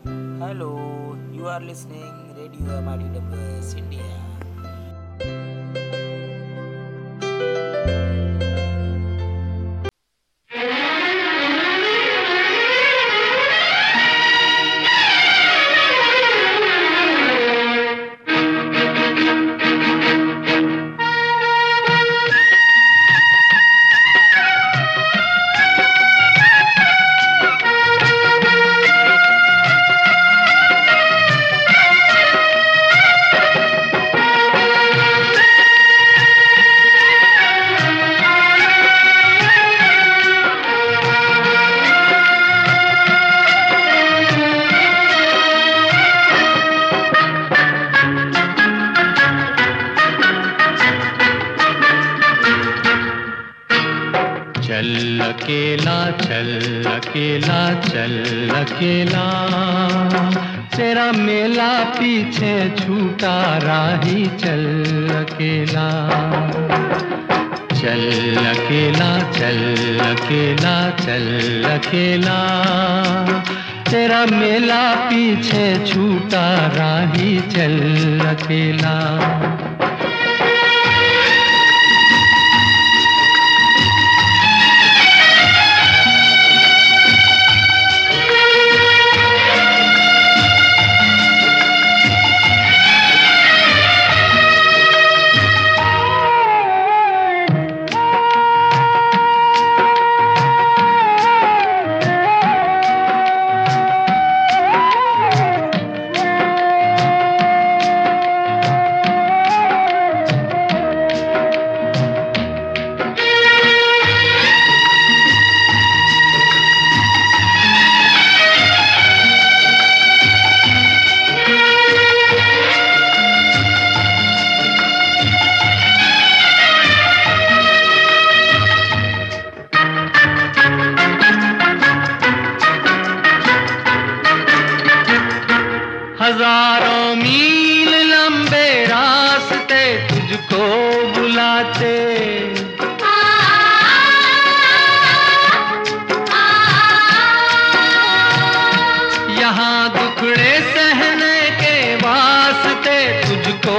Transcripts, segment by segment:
Hello, you are listening Radio MRDWS India. चल अकेला चल अकेला चल अकेला। तेरा मेला पीछे छूटा राही, चल अकेला। चल अकेला चल अकेला चल अकेला। तेरा मेला पीछे छूटा राही, चल अकेला। हज़ारों मील लंबे रास्ते तुझको बुलाते। यहाँ दुखड़े सहने के वास्ते तुझको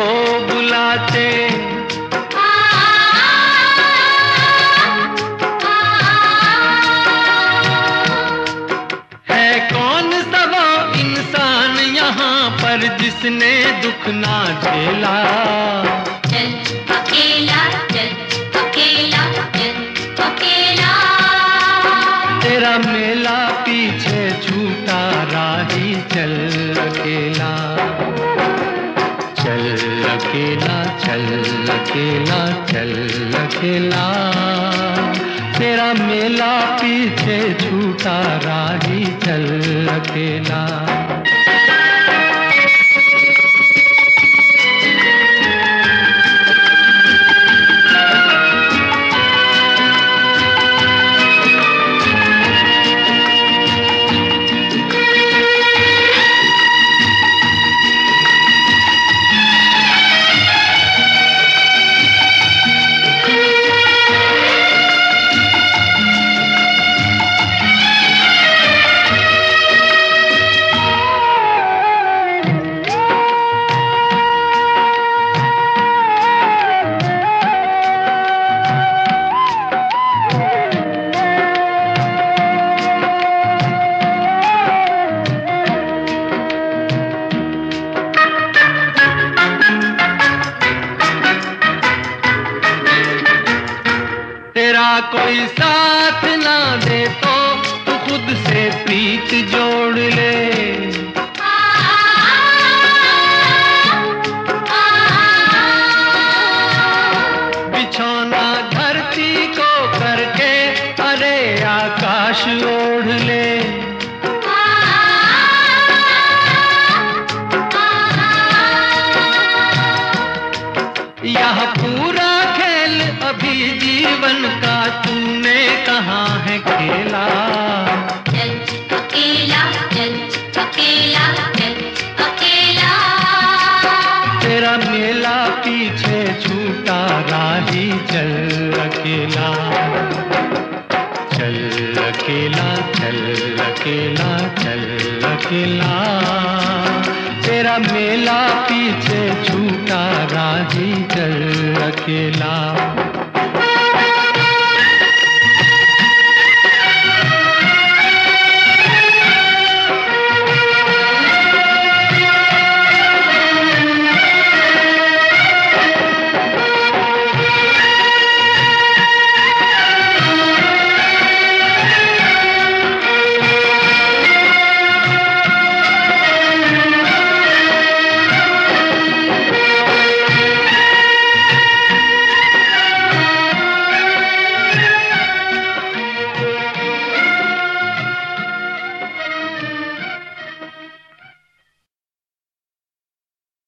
पर जिसने दुख ना झेला। चल अकेला चल अकेला चल अकेला। तेरा मेला पीछे छूटा राही चल अकेला। चल अकेला चल अकेला चल अकेला। तेरा मेला पीछे छूटा राही चल अकेला। कोई साथ ना दे तो तू खुद से प्रीत जोड़ ले। बिछौना धरती को करके, अरे आकाश ओढ़ ले। यह चल अकेला चल अकेला चल अकेला। तेरा मेला पीछे छूटा राज़ी चल अकेला।